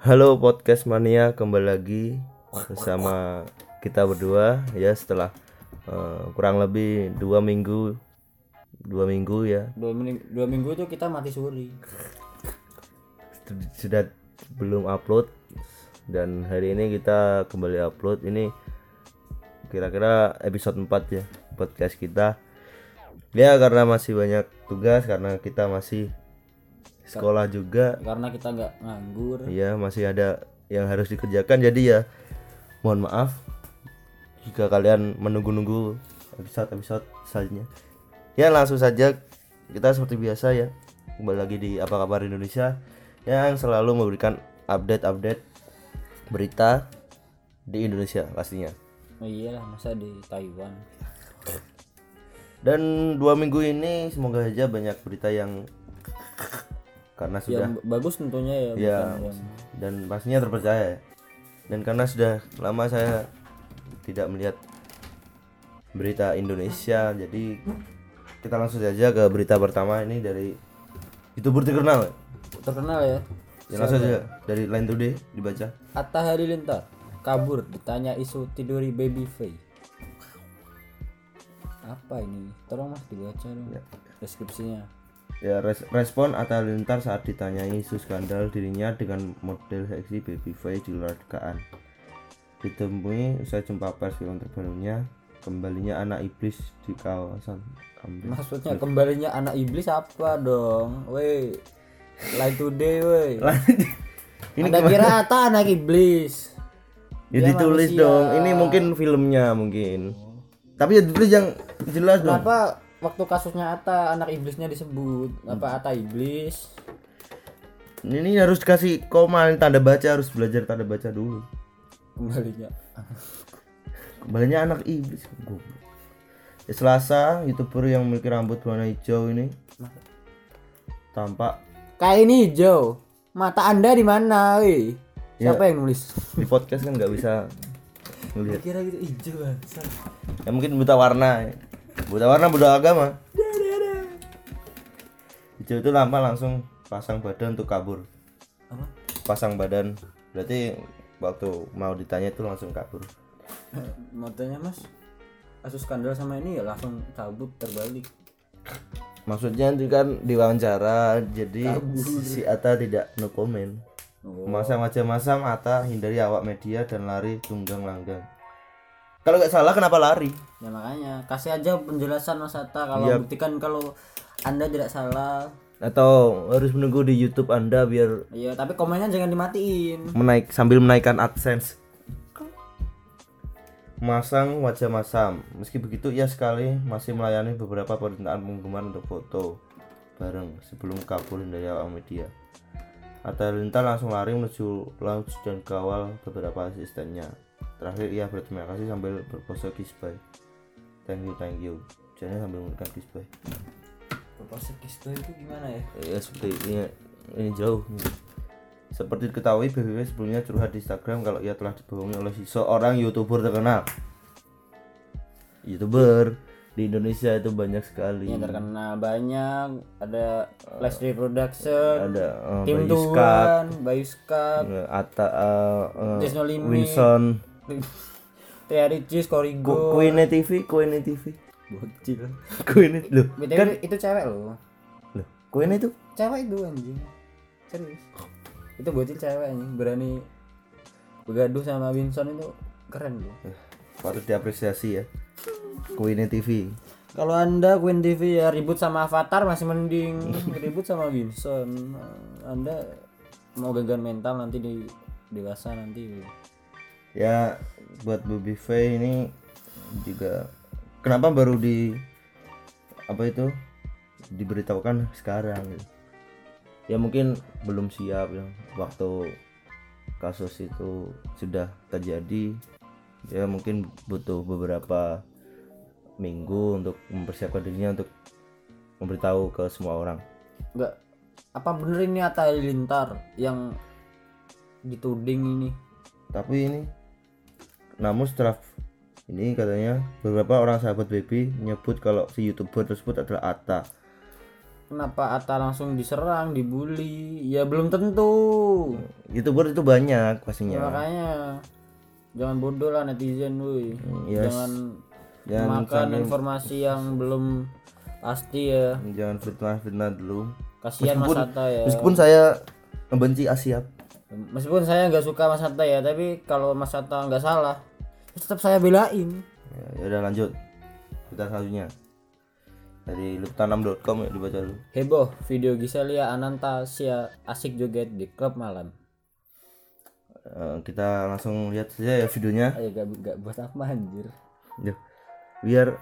Halo podcast mania. Kembali lagi bersama kita berdua. Ya setelah eh, kurang lebih dua minggu dua minggu ya. Dua minggu dua minggu itu kita mati suri. Sudah belum upload. Dan hari ini kita kembali upload. Ini kira-kira episode 4 ya podcast kita. Ya karena masih banyak tugas karena kita masih sekolah juga. Karena kita nggak nganggur. Ya masih ada yang harus dikerjakan. Jadi ya mohon maaf jika kalian menunggu-nunggu episode-episode selanjutnya. Ya langsung saja. Kita seperti biasa ya. Kembali lagi di apa kabar Indonesia yang selalu memberikan update-update berita di Indonesia pastinya. Oh iyalah masa di Taiwan? Dan dua minggu ini semoga saja banyak berita yang karena sudah yang bagus tentunya ya, ya yang dan pastinya terpercaya. Ya. dan karena sudah lama saya tidak melihat berita Indonesia jadi kita langsung saja ke berita pertama ini dari youtuber terkenal. Terkenal ya. Ya langsung saja dari Line Today dibaca. Atta Halilintar kabur ditanya isu tiduri baby Faye apa ini? Tolong mas dibaca dong deskripsinya ya res- respon Atta Halilintar saat ditanyai isu skandal dirinya dengan model seksi Baby Faye di luar dekaan ditemui usai jumpa pers film terbarunya kembalinya anak iblis di kawasan Kambing maksudnya kembalinya anak iblis apa dong? Woi Line today woi ini anda kira Atta anak iblis? Ya Dia ditulis manusia. dong. Ini mungkin filmnya mungkin. Tapi ya ditulis yang jelas dong. Kenapa waktu kasusnya Ata anak iblisnya disebut apa Ata iblis? ini harus dikasih koma tanda baca harus belajar tanda baca dulu Kembalinya. kembalinya anak iblis Goblok. ya, Selasa youtuber yang memiliki rambut warna hijau ini tampak Kayak ini hijau. Mata Anda di mana, woi? Siapa yang nulis? di podcast kan nggak bisa ngelihat Kira gitu hijau ya mungkin buta warna ya. Buta warna buta agama hijau itu tampak langsung pasang badan untuk kabur Apa? pasang badan berarti waktu mau ditanya itu langsung kabur Matanya Mas. Kasus skandal sama ini ya langsung cabut terbalik. maksudnya itu kan diwawancara jadi si Ata tidak no comment Oh. masa macam-macam Ata hindari awak media dan lari tunggang langgang kalau nggak salah kenapa lari Ya makanya kasih aja penjelasan Mas Ata kalau Iya. buktikan kalau Anda tidak salah. atau harus menunggu di YouTube Anda biar Iya, tapi komennya jangan dimatiin. menaik sambil menaikkan AdSense masang wajah masam meski begitu ia sekali masih melayani beberapa permintaan penggemar untuk foto bareng sebelum kabur dari awak media Atta Halilintar langsung lari menuju lounge dan kawal beberapa asistennya terakhir ia berterima kasih sambil berpose kiss bye thank you thank you. Jadi sambil memberikan kiss bye Propose kisto itu gimana ya? ya seperti ini ini jauh. Seperti diketahui BBW sebelumnya curhat di Instagram kalau ia telah dibohongi oleh seorang youtuber terkenal. Youtuber di Indonesia itu banyak sekali. Yang terkenal banyak ada Flash Reproduction ada uh, Tim Bayu Tuan Bayu Scott uh, uh, uh, There's Tia Ricis Korigo Queen TV Queen TV bocil. Queen BTW kan itu cewek loh. Loh Queen itu? Cewek itu anjing. Serius. Itu bocil cewek anjing. Berani bergaduh sama Winson itu keren loh. Patut diapresiasi ya. Queen TV kalau anda Queen TV ya ribut sama Avatar masih mending ribut sama Winson. Anda mau gangguan mental nanti di dewasa nanti ya buat Bobby Faye ini juga kenapa baru di apa itu diberitahukan sekarang gitu. ya mungkin belum siap ya waktu kasus itu sudah terjadi ya mungkin butuh beberapa minggu untuk mempersiapkan dirinya untuk memberitahu ke semua orang Enggak. Apa bener ini Atta Halilintar yang dituding ini? tapi ini namun setelah ini katanya beberapa orang sahabat baby menyebut kalau si youtuber tersebut adalah Atta. Kenapa Ata langsung diserang dibully? Ya belum tentu. Youtuber itu banyak Ya, pastinya makanya jangan bodoh lah netizen woi. Yes. jangan Jangan makan informasi yang belum pasti ya. Jangan fitnah fitnah dulu. Kasihan Mas Atta ya. meskipun saya membenci Asia meskipun saya nggak suka Mas Atta ya tapi kalau Mas Atta nggak salah ya tetap saya belain. Ya, ya udah lanjut. Kita selanjutnya. Dari luptanam.com ya dibaca dulu. Heboh video Giselia Anantasia asik joget di klub malam. Eh, kita langsung lihat saja ya videonya. Ayo gak, gak buat apa anjir. Yuk. biar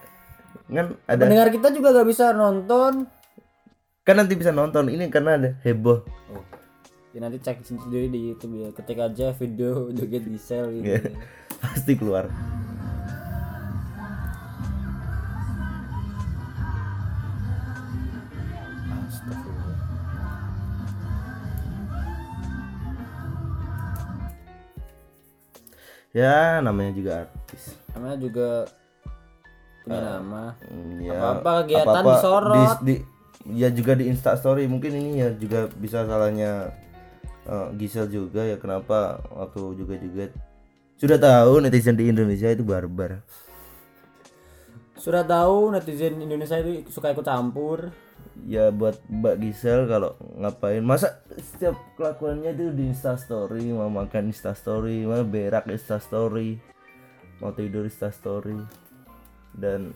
kan ada pendengar kita juga gak bisa nonton. Kan nanti bisa nonton ini karena ada heboh. Oh. Ya nanti cek sendiri di YouTube ya. Ketik aja video joget Gisel gitu. Iya. pasti keluar. Ya namanya juga artis. Namanya juga punya nama. Hmm, ya. Apa-apa kegiatan disorot. di, di- ya juga di Insta Story. Mungkin ini ya juga bisa salahnya eh, Gisel juga ya kenapa waktu juga juga? Sudah tahu netizen di Indonesia itu barbar. Sudah tahu netizen Indonesia itu suka ikut campur. Ya buat Mbak Gisel kalau ngapain? Masa setiap kelakuannya itu di Insta Story mau makan Insta Story mau berak Insta Story mau tidur Insta Story. Dan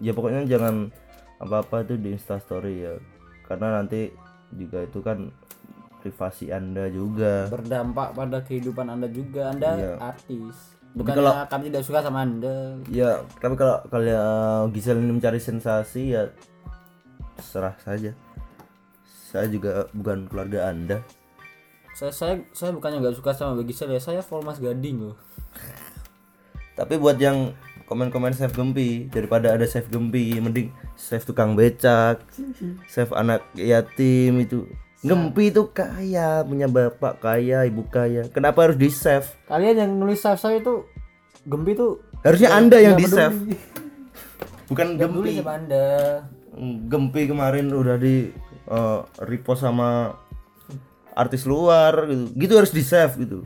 ya pokoknya jangan apa-apa itu di Insta Story ya. Karena nanti juga itu kan privasi anda juga. Berdampak pada kehidupan anda juga. Anda Iya. artis. Bukannya kami tidak suka sama anda. Ya tapi kalau kalian Gisel ini mencari sensasi ya serah saja. Saya juga bukan keluarga anda. Saya saya saya bukannya nggak suka sama Bagi ya. Saya full Mas Gading loh. Tapi buat yang komen-komen save Gempi daripada ada save Gempi mending save tukang becak, save anak yatim itu. Gempi itu kaya, punya bapak kaya, ibu kaya. Kenapa harus di save? kalian yang nulis save saya itu Gempi tuh Harusnya Anda yang di save. Bukan Gempi. sama anda Gempi kemarin udah di eh, repost sama artis luar gitu. Gitu harus di save gitu.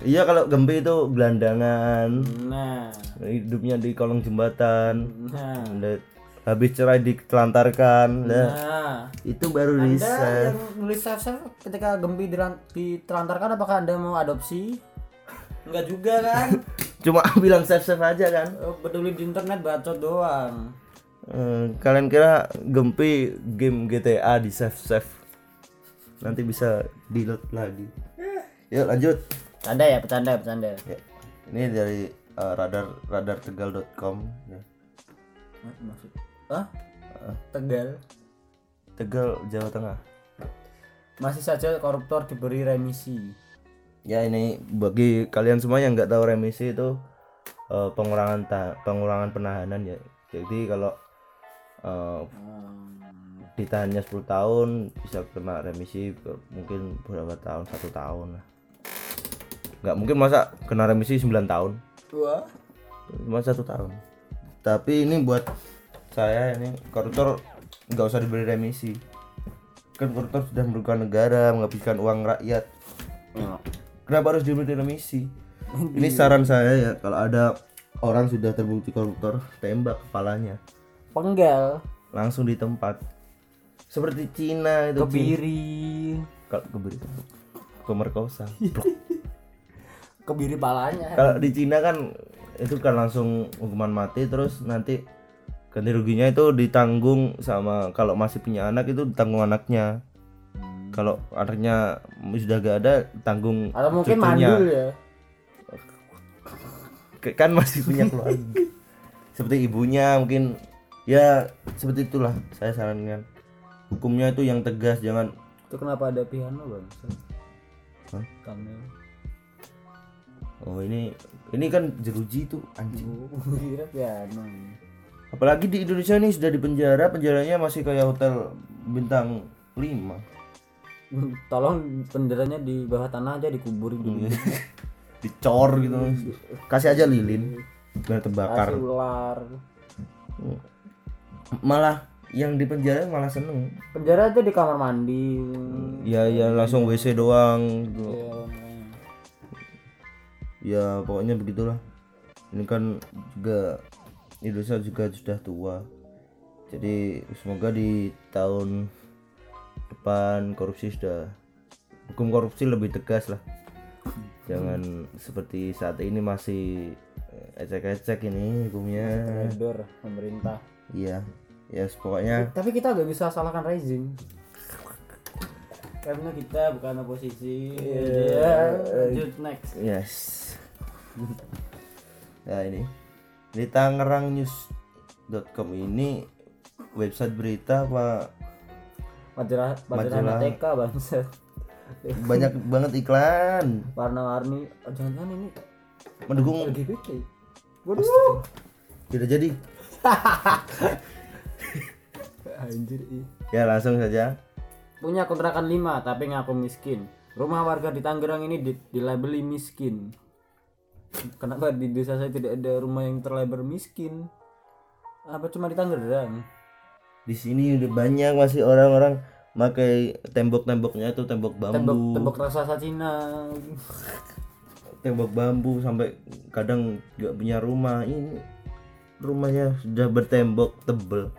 Iya kalau Gempi itu gelandangan, nah hidupnya di kolong jembatan nah habis cerai ditelantarkan nah, nah. Itu baru anda bisa yang nulis save save ketika Gempi ditelantarkan apakah anda mau adopsi? Enggak juga kan? Cuma bilang save save aja kan? Oh, peduli di internet bacot doang. Eh, kalian kira Gempi game GTA di save save nanti bisa delete lagi. Yuk lanjut. Bercanda ya, bercanda, bercanda. ya. ini dari eh, radar radartegal.com ya. Maksud? Hah? Tegal. Tegal Jawa Tengah Masih saja koruptor diberi remisi. ya ini bagi kalian semua yang nggak tahu remisi itu eh, pengurangan ta- pengurangan penahanan ya jadi kalau Hmm. ditahannya 10 tahun bisa kena remisi mungkin berapa tahun satu tahun lah nggak mungkin masa kena remisi 9 tahun Wah. cuma satu tahun tapi ini buat saya ini koruptor nggak usah diberi remisi kan koruptor sudah merugikan negara menghabiskan uang rakyat kenapa harus diberi remisi ini saran saya ya kalau ada orang sudah terbukti koruptor tembak kepalanya Penggal. langsung di tempat seperti Cina itu. Kebiri. kalau kebiri pemerkosa Kebiri palanya. kalau di Cina kan itu kan langsung hukuman mati terus nanti ganti ruginya itu ditanggung sama kalau masih punya anak itu ditanggung anaknya kalau anaknya sudah gak ada tanggung Atau mungkin cucunya. mandul ya. Kan masih punya keluarga seperti ibunya mungkin ya seperti itulah saya sarankan hukumnya itu yang tegas jangan Itu kenapa ada piano, Bang? Hah? Oh ini ini kan jeruji itu anjing Oh, kira piano. Apalagi di Indonesia ini sudah di penjara penjaranya masih kayak hotel bintang 5 Tolong benderanya di bawah tanah aja dikuburin dulu. dicor gitu kasih aja lilin biar terbakar Kasih ular. malah yang di penjara malah seneng penjara itu di kamar mandi ya ya langsung WC doang gitu. Iya, makanya. ya pokoknya begitulah ini kan juga Indonesia juga sudah tua. Jadi semoga di tahun depan korupsi sudah hukum korupsi lebih tegas lah. Jangan seperti saat ini masih eh, ecek-ecek ini hukumnya. Trader pemerintah. Iya ya pokoknya tapi kita gak bisa salahkan rezim. Karena kita bukan oposisi. Ya lanjut next. Yes. Nah ini di tangerangnews.com ini website berita apa? Majalah majalah. TK bangsa. Banyak banget iklan. Warna-warni oh, jangan-jangan ini mendukung LGBT waduh. Tidak jadi. Anjir ih. ya langsung saja. Punya kontrakan 5 tapi ngaku miskin. Rumah warga di Tangerang ini di, dilabeli miskin kenapa di desa saya tidak ada rumah yang terlabel miskin? Apa cuma di Tangerang? Di sini udah banyak masih orang-orang pakai tembok-temboknya itu tembok bambu. Tembok tembok raksasa Cina. Tembok bambu sampai kadang nggak punya rumah. Ini rumahnya sudah bertembok tebel.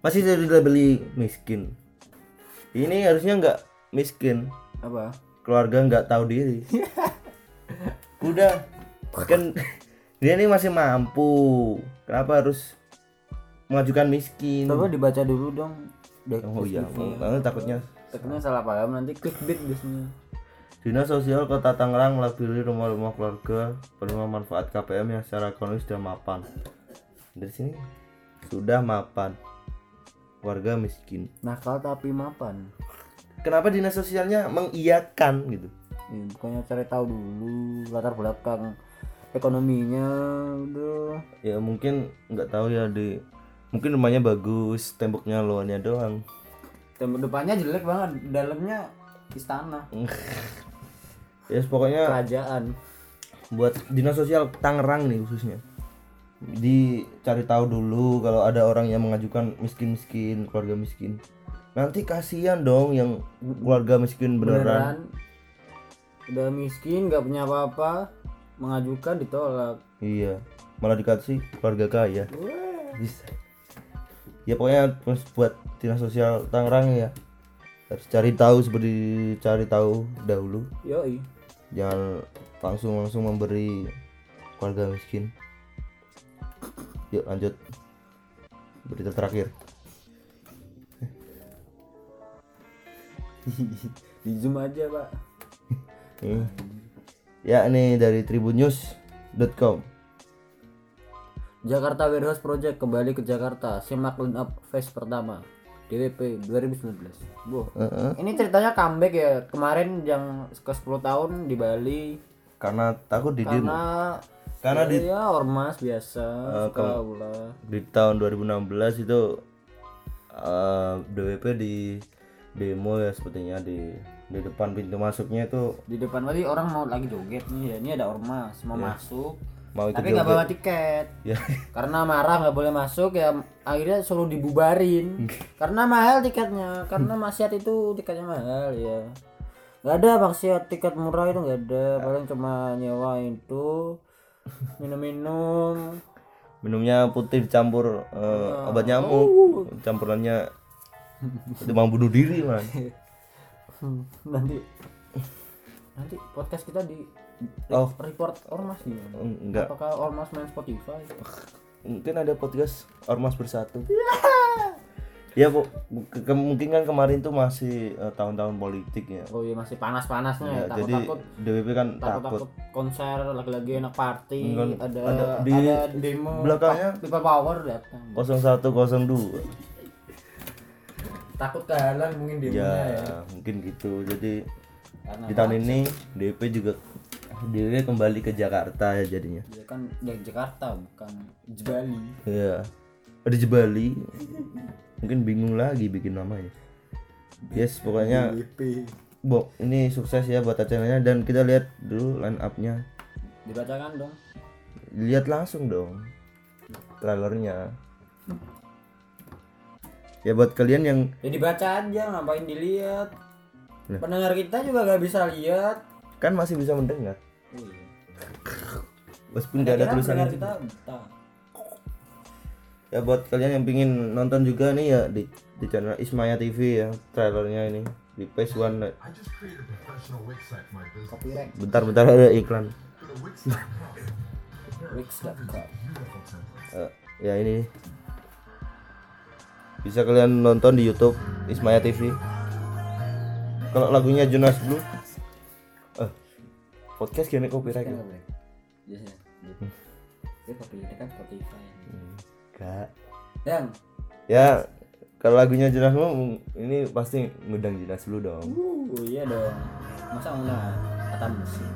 Masih jadi beli miskin. Ini harusnya nggak miskin. Apa? Keluarga nggak tahu diri. Udah kan dia ini masih mampu. Kenapa harus mengajukan miskin? Coba dibaca dulu dong. Oh iya nanti takutnya. Takutnya salah paham nanti clickbait biasanya. Dinas Sosial Kota Tangerang melabeli rumah-rumah keluarga penerima manfaat KPM yang secara ekonomi sudah mapan. Dari sini sudah mapan. Warga miskin. nakal tapi mapan. Kenapa dinas sosialnya mengiyakan gitu? ya, bukannya cari tahu dulu latar belakang ekonominya udah Ya mungkin nggak tahu ya di mungkin rumahnya bagus, temboknya luarnya doang. tembok depannya jelek banget dalamnya istana. Ya pokoknya kerajaan. buat dinas sosial Tangerang nih khususnya. Dicari tahu dulu kalau ada orang yang mengajukan miskin-miskin keluarga miskin. Nanti kasihan dong yang keluarga miskin beneran, beneran. Udah miskin nggak punya apa-apa mengajukan ditolak. Iya malah dikasih keluarga kaya. Bisa. Ya pokoknya terus buat dinas sosial Tangerang ya harus cari tahu seperti cari tahu dahulu. Yoi. Jangan langsung langsung memberi keluarga miskin. Yuk lanjut. Berita terakhir. Di zoom aja pak Nih. ya ini dari tribunnews.com Jakarta Warehouse Project kembali ke Jakarta simak line up phase pertama DWP 2019 Boh. Heeh. ini ceritanya comeback ya kemarin yang ke 10 tahun di Bali karena takut di karena karena di ya ormas biasa suka ulah di tahun 2016 itu eh, DWP di demo ya sepertinya di di depan pintu masuknya itu di depan tadi orang mau lagi joget nih ya ini ada ormas mau masuk. Mau tapi nggak bawa tiket. Ya karena marah nggak boleh masuk ya akhirnya suruh dibubarin. Karena mahal tiketnya karena maksiat itu tiketnya mahal ya. Nggak ada maksiat tiket murah itu nggak ada. Paling cuma nyewa itu minum-minum. Minumnya putih dicampur eh, obat nyamuk. Campurannya itu mau bunuh diri man Hmm, nanti. Nanti podcast kita di Oh. report ormas gimana? Enggak. Apakah ormas main Spotify? Mungkin ada podcast ormas bersatu. Ya bu. Ke- kemungkinan kemarin tuh masih eh, tahun-tahun politik ya. Oh iya masih panas-panasnya ya, Ya, jadi takut-takut DWP kan takut. takut-takut konser lagi-lagi enak party Enggak, ada ada ada, di demo belakangnya. people power datang. 0102 takut kehalang mungkin demonya ya, ya, mungkin gitu. Jadi karena di tahun ini DWP juga DWP kembali ke Jakarta ya jadinya. Dia kan dari Jakarta bukan Jebali. Ya ada Jebali. Mungkin bingung lagi bikin namanya. Yes pokoknya BP Bo, ini sukses ya buat acaranya. Dan kita lihat dulu line up-nya. dibacakan dong. Lihat langsung dong trailernya. Ya buat kalian yang ya dibaca aja ngapain dilihat. Nah. pendengar kita juga gak bisa lihat. Kan masih bisa mendengar. Iya. meskipun nggak ada tulisannya. kita buta. ya buat kalian yang pingin nonton juga nih ya di di channel Ismaya TV ya trailernya ini. Di page one. I just created a professional Wix site for my business. copyright. Bentar-bentar ada iklan. Wix.com. Eh, ya ini bisa kalian nonton di YouTube Ismaya TV kalau lagunya Jonas Blue. Eh podcast gini copyright. Kan ya? biasanya. Itu copyright kan Spotify. Enggak. Yang ya kalau lagunya Jonas Blue ini pasti ngundang Jonas Blue dong. Uh iya dong. Masa undang kata musik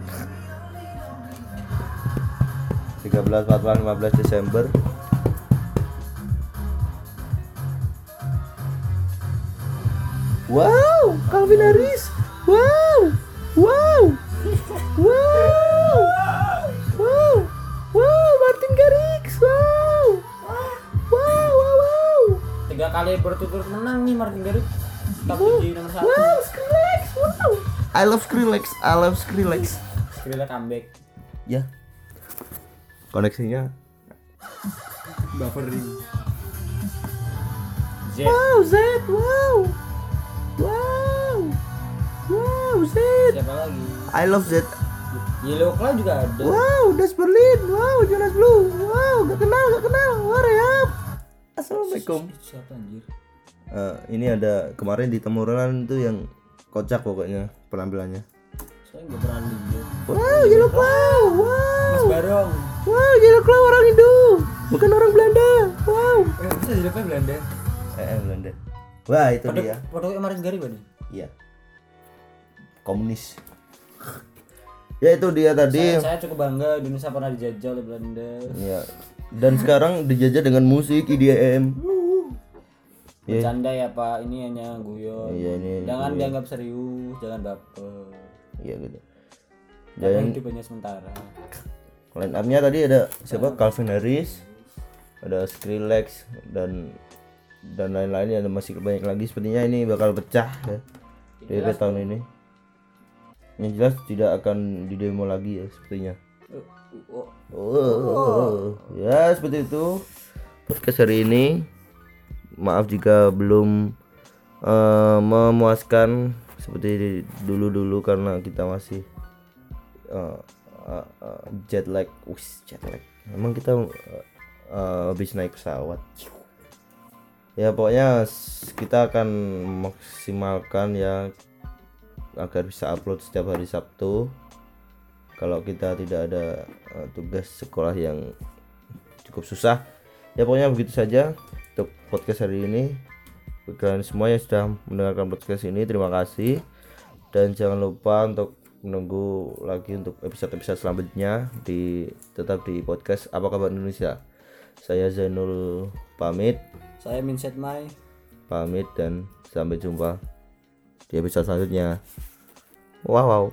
13, 14, 15 Desember Wow, Calvin Harris. Wow, wow, wow, wow, wow, Martin Garrix. Wow, wow, wow, wow, tiga kali berturut-turut menang nih Martin Garrix nomor satu wow, Skrillex. Wow. I love Skrillex. I love Skrillex. Skrilla comeback Ya. Koneksinya. buffering Z Wow, Z. Wow. Wow. Wow, Z. siapa lagi I love Z. Yellow Claw juga ada Wow, Das Berlin. Wow, Jonas Blue. Wow, gak kenal, gak kenal. Warayap. Assalamualaikum. Itu siapa anjir Eh, ini ada kemarin di Temurunan tuh yang kocak pokoknya penampilannya. saya nggak pernah lihat Wow, Yellow Claw. Wow. Mas Barong Wow, Yellow Claw orang Indo. Bukan orang Belanda. Wow. eh bisa depan Belanda Eh, eh, Belanda. Wah, itu Foto, dia. foto Martin Garrix nih Iya. Komunis. ya itu dia tadi. saya, saya cukup bangga Indonesia pernah dijajah oleh Belanda Ya. Dan sekarang dijajah dengan musik IDM. Iya. bercanda ya pak ini hanya guyon Iya, ini jangan dianggap serius jangan baper Iya gitu. jangan Dan hidup hanya sementara line up-nya tadi ada siapa? Calvin Harris, ada Skrillex dan dan lain-lain ada masih banyak lagi sepertinya ini bakal pecah ya di tahun ini. Yang jelas tidak akan didemo lagi ya sepertinya. oh, ya seperti itu podcast hari ini. Maaf jika belum eh, memuaskan seperti dulu-dulu karena kita masih eh, eh, eh, jet lag, Wis, jet lag. Emang kita eh, eh, habis naik pesawat. Ya pokoknya kita akan maksimalkan ya agar bisa upload setiap hari Sabtu. Kalau kita tidak ada eh, tugas sekolah yang cukup susah ya pokoknya begitu saja untuk podcast hari ini. Kalian semua yang sudah mendengarkan podcast ini terima kasih. Dan jangan lupa untuk menunggu lagi untuk episode-episode selanjutnya di tetap di podcast apa kabar Indonesia. Saya Zainul pamit. Saya Minset Mai. Pamit dan sampai jumpa di episode selanjutnya wow, wow.